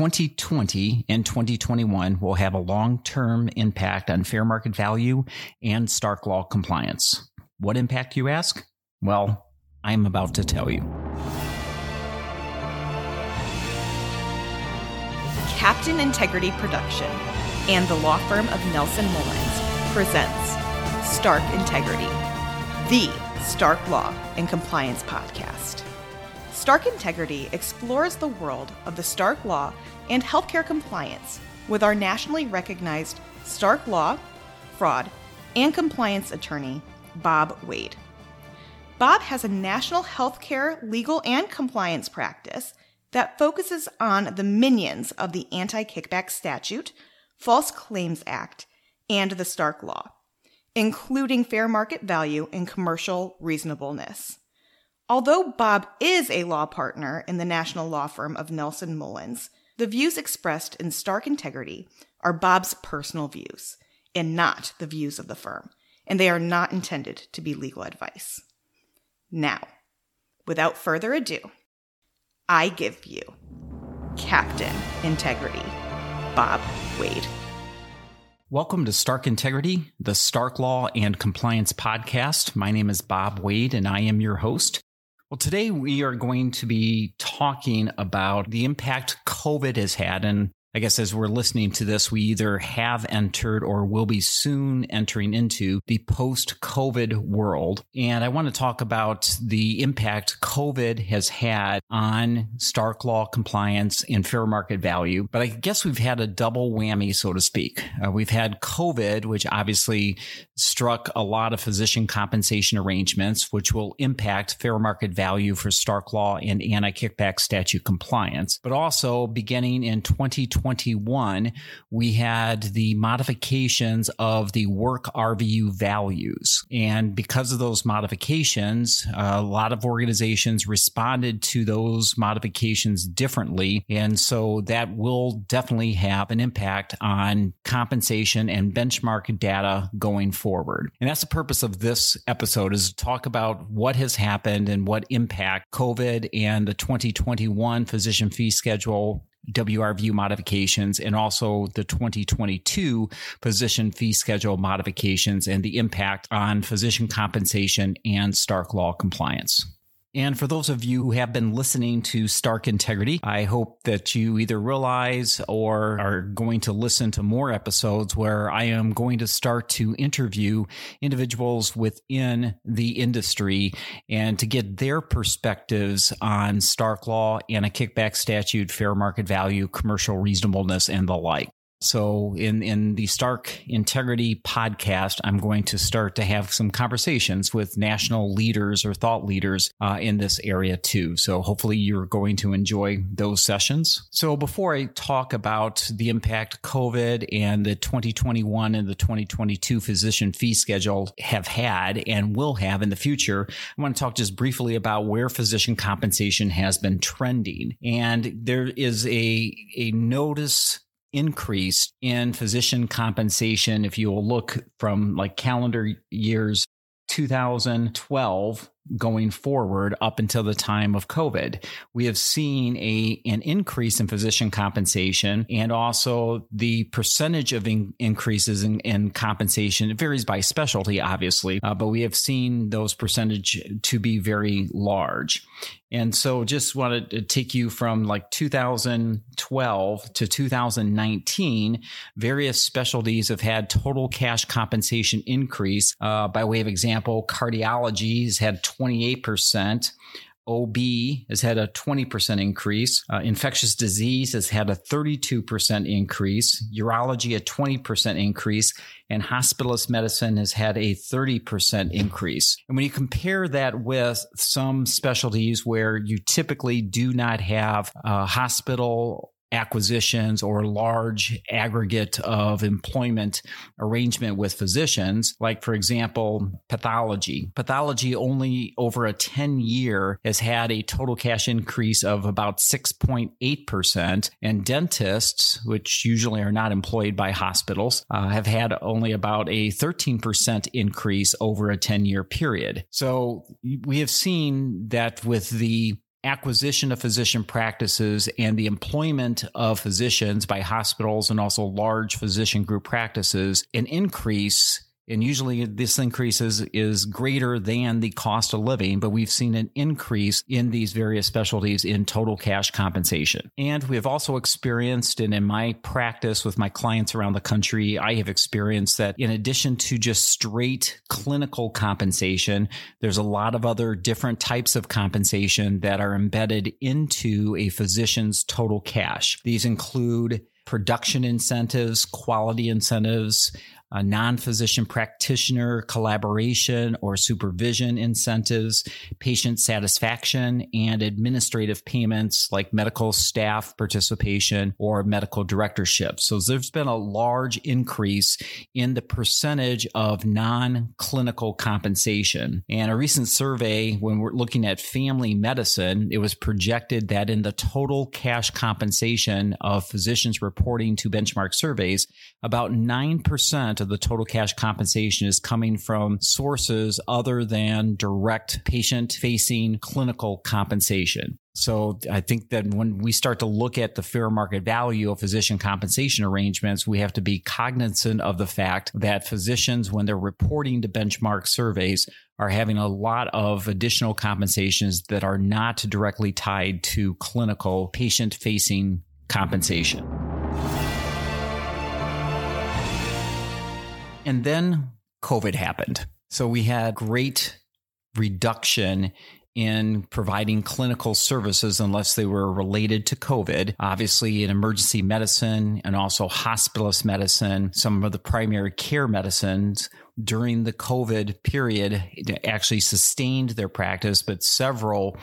2020 and 2021 will have a long term impact on fair market value and Stark Law compliance. What impact, you ask? Well, I'm about to tell you. Captain Integrity Production and the law firm of Nelson Mullins presents Stark Integrity, the Stark Law and Compliance podcast. Stark Integrity explores the world of the Stark Law and healthcare compliance with our nationally recognized Stark Law, Fraud, and Compliance attorney, Bob Wade. Bob has a national healthcare legal and compliance practice that focuses on the minions of the Anti Kickback Statute, False Claims Act, and the Stark Law, including fair market value and commercial reasonableness. Although Bob is a law partner in the national law firm of Nelson Mullins, the views expressed in Stark Integrity are Bob's personal views and not the views of the firm, and they are not intended to be legal advice. Now, without further ado, I give you Captain Integrity, Bob Wade. Welcome to Stark Integrity, the Stark Law and Compliance Podcast. My name is Bob Wade, and I am your host. Well, today we are going to be talking about the impact COVID has had. And I guess as we're listening to this, we either have entered or will be soon entering into the post COVID world. And I want to talk about the impact COVID has had on Stark law compliance and fair market value. But I guess we've had a double whammy, so to speak. Uh, we've had COVID, which obviously struck a lot of physician compensation arrangements, which will impact fair market value for Stark law and anti kickback statute compliance. But also beginning in 2020, 2021, we had the modifications of the work RVU values. And because of those modifications, a lot of organizations responded to those modifications differently. And so that will definitely have an impact on compensation and benchmark data going forward. And that's the purpose of this episode is to talk about what has happened and what impact COVID and the 2021 physician fee schedule WRVU modifications and also the 2022 physician fee schedule modifications and the impact on physician compensation and Stark law compliance. And for those of you who have been listening to Stark Integrity, I hope that you either realize or are going to listen to more episodes where I am going to start to interview individuals within the industry and to get their perspectives on Stark Law and a kickback statute, fair market value, commercial reasonableness, and the like. So in, in the Stark Integrity podcast, I'm going to start to have some conversations with national leaders or thought leaders uh, in this area too. So hopefully you're going to enjoy those sessions. So before I talk about the impact COVID and the 2021 and the 2022 physician fee schedule have had and will have in the future, I want to talk just briefly about where physician compensation has been trending. And there is a, a notice increase in physician compensation. If you will look from like calendar years 2012 going forward up until the time of COVID. We have seen a an increase in physician compensation and also the percentage of in, increases in, in, compensation. It varies by specialty, obviously, uh, but we have seen those percentage to be very large. And so just wanted to take you from like 2012 to 2019. Various specialties have had total cash compensation increase. Uh, by way of example, cardiology has had 28%. OB has had a 20% increase. Uh, infectious disease has had a 32% increase. Urology, a 20% increase. And hospitalist medicine has had a 30% increase. And when you compare that with some specialties where you typically do not have a hospital acquisitions or large aggregate of employment arrangement with physicians, like, for example, pathology. Pathology only over a 10 year has had a total cash increase of about 6.8%. And dentists, which usually are not employed by hospitals, uh, have had only about a 13% increase over a 10 year period. So we have seen that with the acquisition of physician practices and the employment of physicians by hospitals and also large physician group practices an increase and usually this increase is, is greater than the cost of living, but we've seen an increase in these various specialties in total cash compensation. And we have also experienced, and in my practice with my clients around the country, I have experienced that in addition to just straight clinical compensation, there's a lot of other different types of compensation that are embedded into a physician's total cash. These include production incentives, quality incentives, a non physician practitioner collaboration or supervision incentives, patient satisfaction, and administrative payments like medical staff participation or medical directorship. So there's been a large increase in the percentage of non clinical compensation. And a recent survey, when we're looking at family medicine, it was projected that in the total cash compensation of physicians reporting to benchmark surveys, about 9% of the total cash compensation is coming from sources other than direct patient facing clinical compensation. So I think that when we start to look at the fair market value of physician compensation arrangements, we have to be cognizant of the fact that physicians, when they're reporting to benchmark surveys, are having a lot of additional compensations that are not directly tied to clinical patient facing compensation. And then COVID happened. So we had great reduction in providing clinical services unless they were related to COVID. Obviously, in emergency medicine and also hospitalist medicine, some of the primary care medicines during the COVID period actually sustained their practice, but several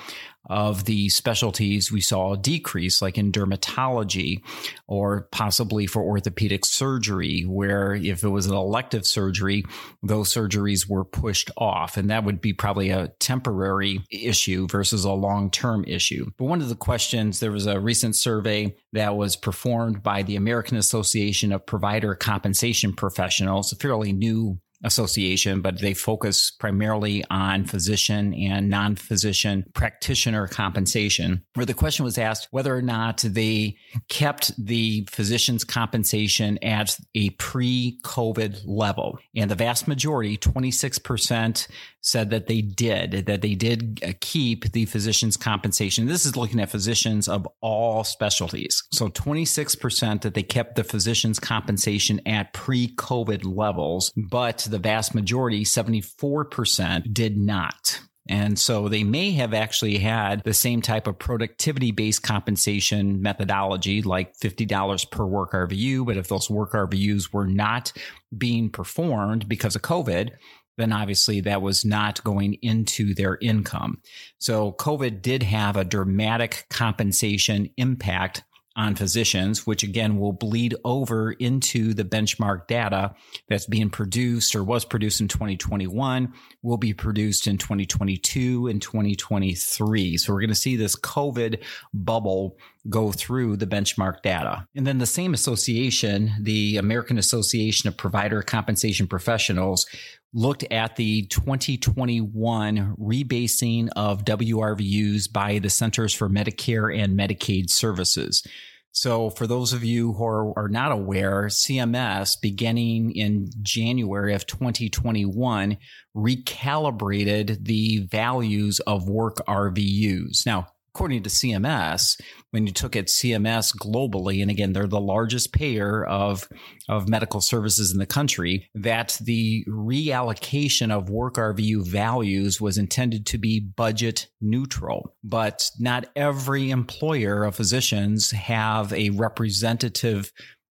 of the specialties we saw a decrease, like in dermatology or possibly for orthopedic surgery, where if it was an elective surgery, those surgeries were pushed off. And that would be probably a temporary issue versus a long term issue. But one of the questions there was a recent survey that was performed by the American Association of Provider Compensation Professionals, a fairly new association, but they focus primarily on physician and non physician practitioner compensation, where the question was asked whether or not they kept the physician's compensation at a pre COVID level. And the vast majority, 26%, said that they did, that they did uh, keep the physician's compensation. This is looking at physicians of all specialties. So 26% that they kept the physician's compensation at pre COVID levels, but the vast majority, 74%, did not. And so they may have actually had the same type of productivity based compensation methodology, like $50 per work RVU. But if those work RVUs were not being performed because of COVID, then obviously that was not going into their income. So COVID did have a dramatic compensation impact on physicians, which again will bleed over into the benchmark data that's being produced or was produced in 2021, will be produced in 2022 and 2023. So we're going to see this COVID bubble go through the benchmark data. And then the same association, the American Association of Provider Compensation Professionals, looked at the 2021 rebasing of WRVUs by the Centers for Medicare and Medicaid Services. So, for those of you who are, are, not aware, CMS, beginning in January of 2021, recalibrated the values of work RVUs. Now, according to CMS, when you took at CMS globally, and again, they're the largest payer of, of medical services in the country, that the reallocation of work RVU values was intended to be budget neutral. But not every employer of physicians have a representative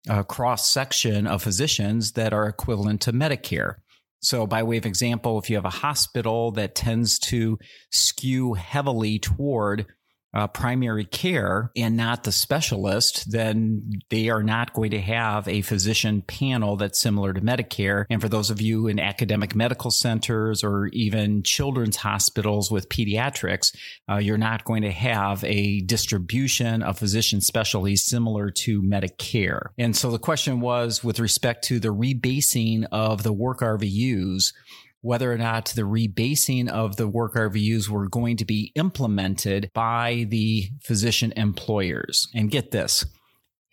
uh, cross section of physicians that are equivalent to Medicare. So, by way of example, if you have a hospital that tends to skew heavily toward uh, primary care and not the specialist, then they are not going to have a physician panel that's similar to Medicare. And for those of you in academic medical centers or even children's hospitals with pediatrics, uh, you're not going to have a distribution of physician specialties similar to Medicare. And so the question was with respect to the rebasing of the work RVUs, whether or not the rebasing of the work RVUs were going to be implemented by the physician employers. And get this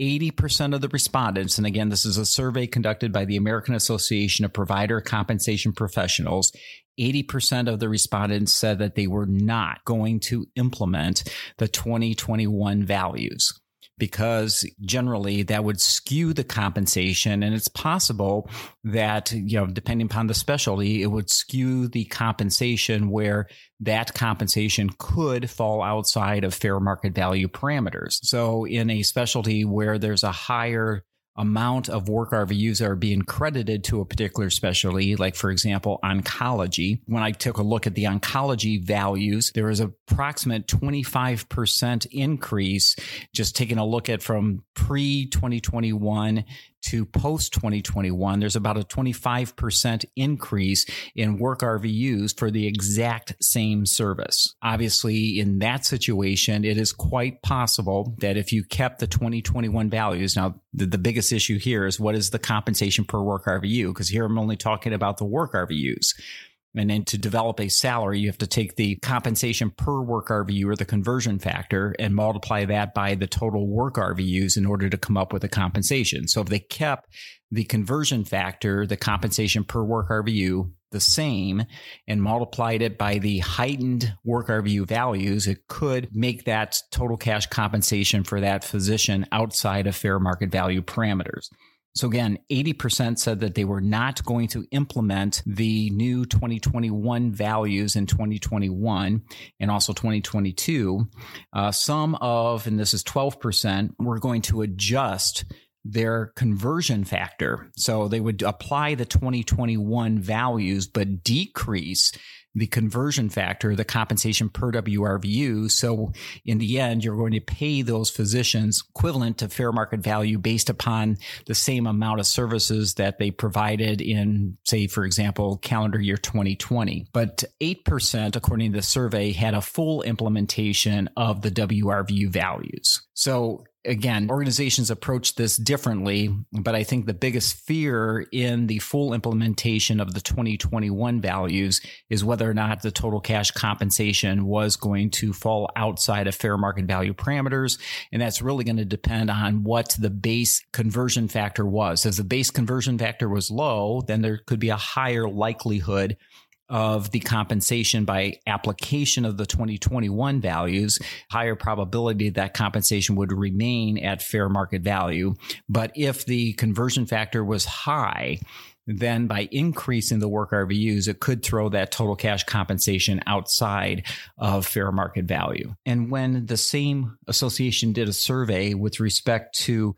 80% of the respondents, and again, this is a survey conducted by the American Association of Provider Compensation Professionals. 80% of the respondents said that they were not going to implement the 2021 values because generally that would skew the compensation. And it's possible that, you know, depending upon the specialty, it would skew the compensation where that compensation could fall outside of fair market value parameters. So in a specialty where there's a higher amount of work RVUs are being credited to a particular specialty, like for example, oncology. When I took a look at the oncology values, there was approximate 25% increase just taking a look at from pre 2021 to post 2021, there's about a 25% increase in work RVUs for the exact same service. Obviously, in that situation, it is quite possible that if you kept the 2021 values, now the, the biggest issue here is what is the compensation per work RVU? Because here I'm only talking about the work RVUs. And then to develop a salary, you have to take the compensation per work RVU or the conversion factor and multiply that by the total work RVUs in order to come up with a compensation. So if they kept the conversion factor, the compensation per work RVU, the same and multiplied it by the heightened work RVU values, it could make that total cash compensation for that physician outside of fair market value parameters. So again, 80% said that they were not going to implement the new 2021 values in 2021 and also 2022. Uh, some of, and this is 12%, were going to adjust their conversion factor. So they would apply the 2021 values, but decrease the conversion factor, the compensation per WRVU. So in the end, you're going to pay those physicians equivalent to fair market value based upon the same amount of services that they provided in, say, for example, calendar year 2020. But 8%, according to the survey, had a full implementation of the WRVU values. So again, organizations approach this differently, but I think the biggest fear in the full implementation of the 2021 values is whether or not the total cash compensation was going to fall outside of fair market value parameters. And that's really going to depend on what the base conversion factor was. As the base conversion factor was low, then there could be a higher likelihood of the compensation by application of the 2021 values, higher probability that compensation would remain at fair market value. But if the conversion factor was high, then by increasing the work RVUs, it could throw that total cash compensation outside of fair market value. And when the same association did a survey with respect to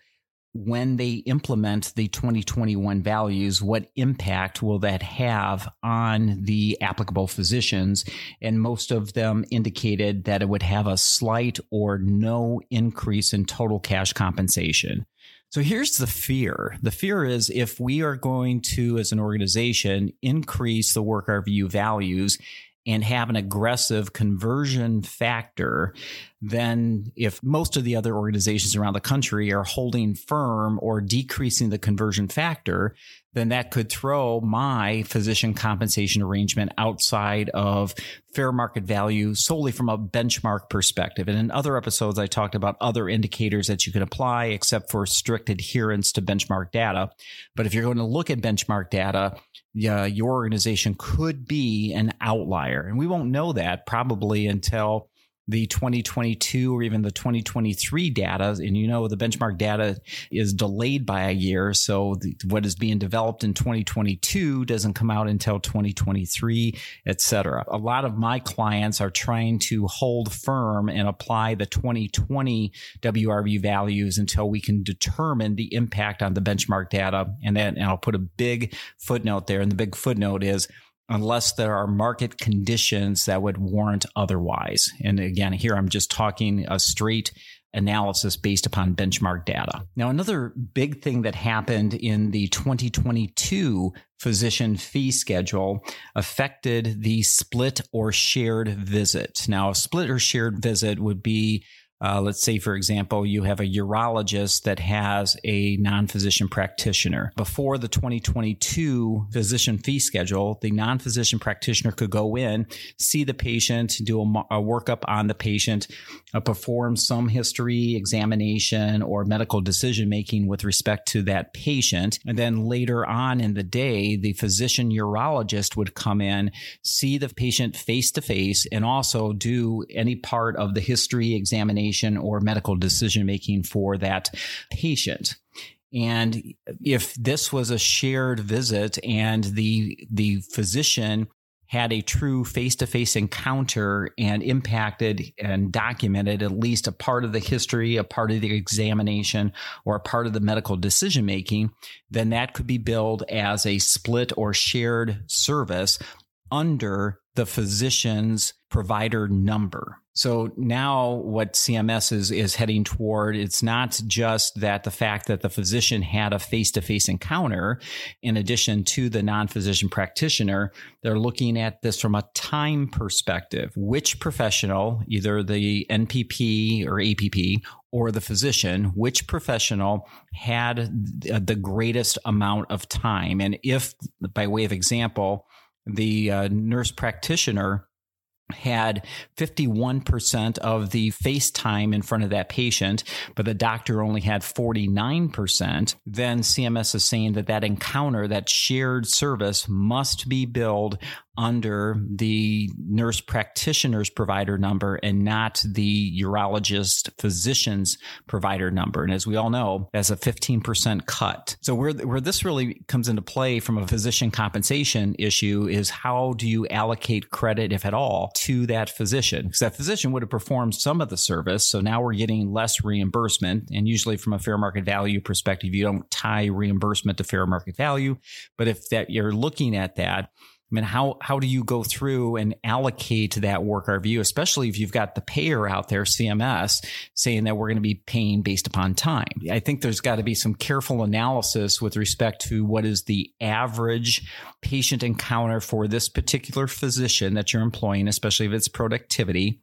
when they implement the 2021 values, what impact will that have on the applicable physicians? And most of them indicated that it would have a slight or no increase in total cash compensation. So here's the fear. The fear is if we are going to, as an organization, increase the work RVU values and have an aggressive conversion factor, then if most of the other organizations around the country are holding firm or decreasing the conversion factor, then that could throw my physician compensation arrangement outside of fair market value solely from a benchmark perspective. And in other episodes, I talked about other indicators that you can apply except for strict adherence to benchmark data. But if you're going to look at benchmark data, yeah, your organization could be an outlier. And we won't know that probably until the 2022 or even the 2023 data. And you know, the benchmark data is delayed by a year. So the, what is being developed in 2022 doesn't come out until 2023, et cetera. A lot of my clients are trying to hold firm and apply the 2020 WRVU values until we can determine the impact on the benchmark data. And then, and I'll put a big footnote there. And the big footnote is unless there are market conditions that would warrant otherwise. And again, here I'm just talking a straight analysis based upon benchmark data. Now, another big thing that happened in the 2022 physician fee schedule affected the split or shared visit. Now, a split or shared visit would be Uh, let's say, for example, you have a urologist that has a non physician practitioner. Before the 2022 physician fee schedule, the non physician practitioner could go in, see the patient, do a, a workup on the patient, uh, perform some history examination or medical decision making with respect to that patient. And then later on in the day, the physician urologist would come in, see the patient face to face, and also do any part of the history examination or medical decision making for that patient. And if this was a shared visit and the the physician had a true face-to-face encounter and impacted and documented at least a part of the history, a part of the examination, or a part of the medical decision making, then that could be billed as a split or shared service under the physician's provider number. So now what CMS is, is heading toward, it's not just that the fact that the physician had a face-to-face encounter in addition to the non-physician practitioner, they're looking at this from a time perspective. Which professional, either the NPP or APP or the physician, which professional had the greatest amount of time? And if, by way of example, the uh, nurse practitioner had 51% of the face time in front of that patient, but the doctor only had 49%, then CMS is saying that that encounter, that shared service must be billed under the nurse practitioner's provider number and not the urologist physician's provider number. And as we all know, that's a 15% cut. So where, where this really comes into play from a physician compensation issue is how do you allocate credit, if at all, to that physician? Because that physician would have performed some of the service. So now we're getting less reimbursement. And usually from a fair market value perspective, you don't tie reimbursement to fair market value. But if that you're looking at that, I mean, how how do you go through and allocate that work RVU, especially if you've got the payer out there, CMS, saying that we're going to be paying based upon time? I think there's got to be some careful analysis with respect to what is the average patient encounter for this particular physician that you're employing, especially if it's productivity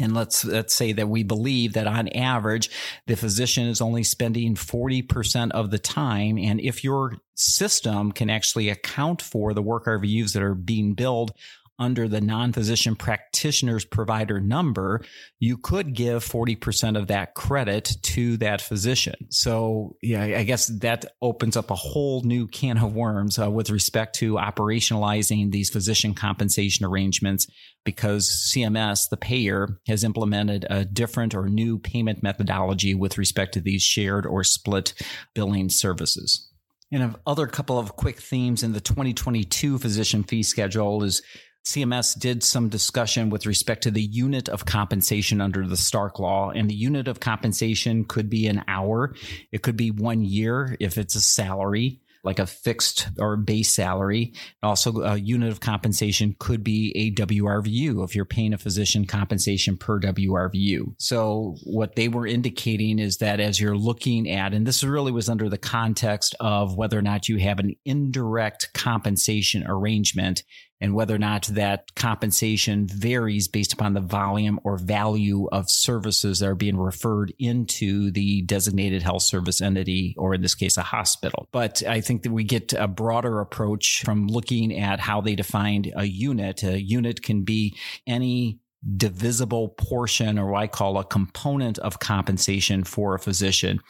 and let's let's say that we believe that on average the physician is only spending 40% of the time. And if your system can actually account for the work RVUs that are being billed under the non physician practitioner's provider number, you could give 40% of that credit to that physician. So, yeah, I guess that opens up a whole new can of worms uh, with respect to operationalizing these physician compensation arrangements because CMS, the payer, has implemented a different or new payment methodology with respect to these shared or split billing services. And other couple of quick themes in the 2022 physician fee schedule is CMS did some discussion with respect to the unit of compensation under the Stark law. And the unit of compensation could be an hour, it could be one year if it's a salary like a fixed or base salary. Also, a unit of compensation could be a WRVU if you're paying a physician compensation per WRVU. So, what they were indicating is that as you're looking at, and this really was under the context of whether or not you have an indirect compensation arrangement and whether or not that compensation varies based upon the volume or value of services that are being referred into the designated health service entity, or in this case, a hospital. But I think that we get a broader approach from looking at how they defined a unit. A unit can be any divisible portion or what I call a component of compensation for a physician.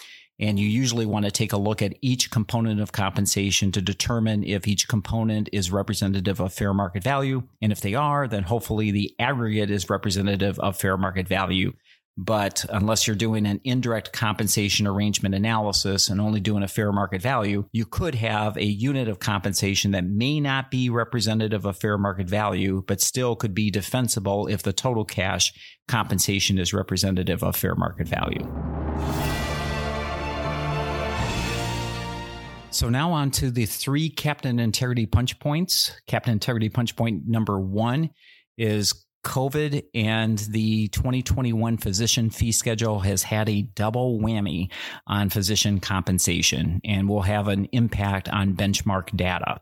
And you usually want to take a look at each component of compensation to determine if each component is representative of fair market value. And if they are, then hopefully the aggregate is representative of fair market value. But unless you're doing an indirect compensation arrangement analysis and only doing a fair market value, you could have a unit of compensation that may not be representative of fair market value, but still could be defensible if the total cash compensation is representative of fair market value. So now on to the three Captain Integrity punch points. Captain Integrity punch point number one is COVID and the 2021 physician fee schedule has had a double whammy on physician compensation and will have an impact on benchmark data.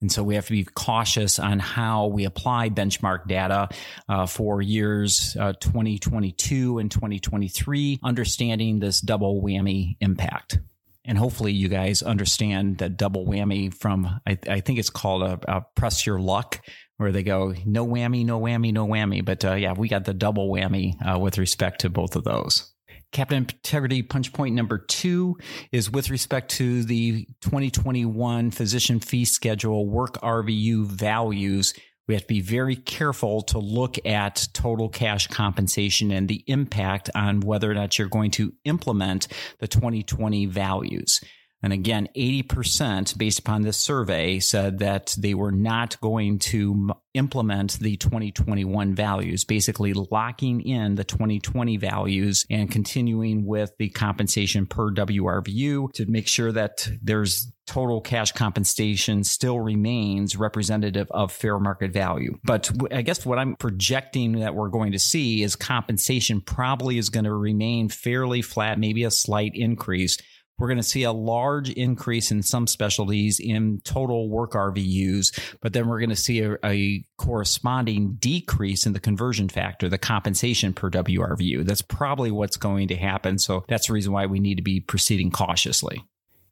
And so we have to be cautious on how we apply benchmark data uh, for years uh, 2022 and 2023, understanding this double whammy impact. And hopefully, you guys understand that double whammy from, I, I think it's called a, a, press your luck, where they go, no whammy, no whammy, no whammy. But uh, yeah, we got the double whammy uh, with respect to both of those. Captain Integrity punch point number two is with respect to the 2021 physician fee schedule work RVU values. We have to be very careful to look at total cash compensation and the impact on whether or not you're going to implement the 2020 values. And again, 80% based upon this survey said that they were not going to implement the 2021 values, basically locking in the 2020 values and continuing with the compensation per WRVU to make sure that there's total cash compensation still remains representative of fair market value. But I guess what I'm projecting that we're going to see is compensation probably is going to remain fairly flat, maybe a slight increase we're going to see a large increase in some specialties in total work RVUs, but then we're going to see a, a, corresponding decrease in the conversion factor, the compensation per WRVU. That's probably what's going to happen. So that's the reason why we need to be proceeding cautiously.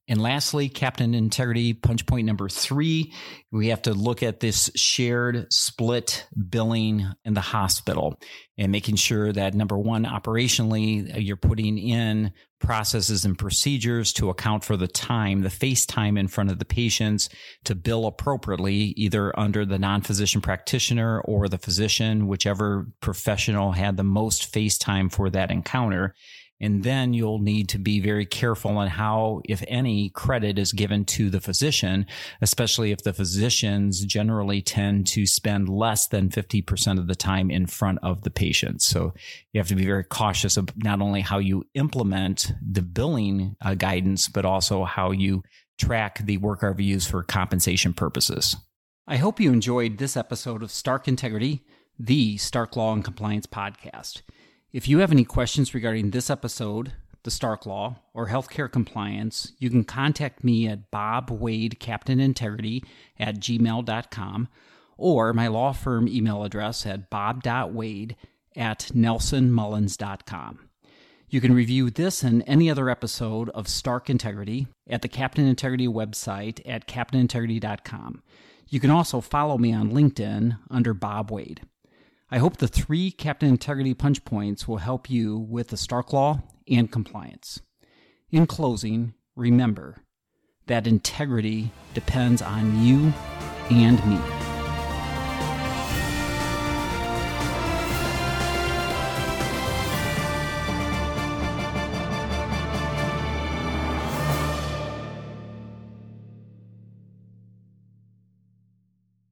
And lastly, Captain Integrity punch point number three, we have to look at this shared split billing in the hospital and making sure that number one, operationally, uh, you're putting in processes and procedures to account for the time, the face time in front of the patients to bill appropriately, either under the non physician practitioner or the physician, whichever professional had the most face time for that encounter. And then you'll need to be very careful on how, if any, credit is given to the physician, especially if the physicians generally tend to spend less than 50% of the time in front of the patient. So you have to be very cautious of not only how you implement the billing uh, guidance, but also how you track the work RVUs for compensation purposes. I hope you enjoyed this episode of Stark Integrity, the Stark Law and Compliance podcast. If you have any questions regarding this episode, the Stark Law, or healthcare compliance, you can contact me at Bob Wade Captain Integrity at gmail.com or my law firm email address at bob.wade at nelsonmullins.com. You can review this and any other episode of Stark Integrity at the Captain Integrity website at captainintegrity.com. You can also follow me on LinkedIn under Bob Wade. I hope the three Captain Integrity punch points will help you with the Stark Law and compliance. In closing, remember that integrity depends on you and me.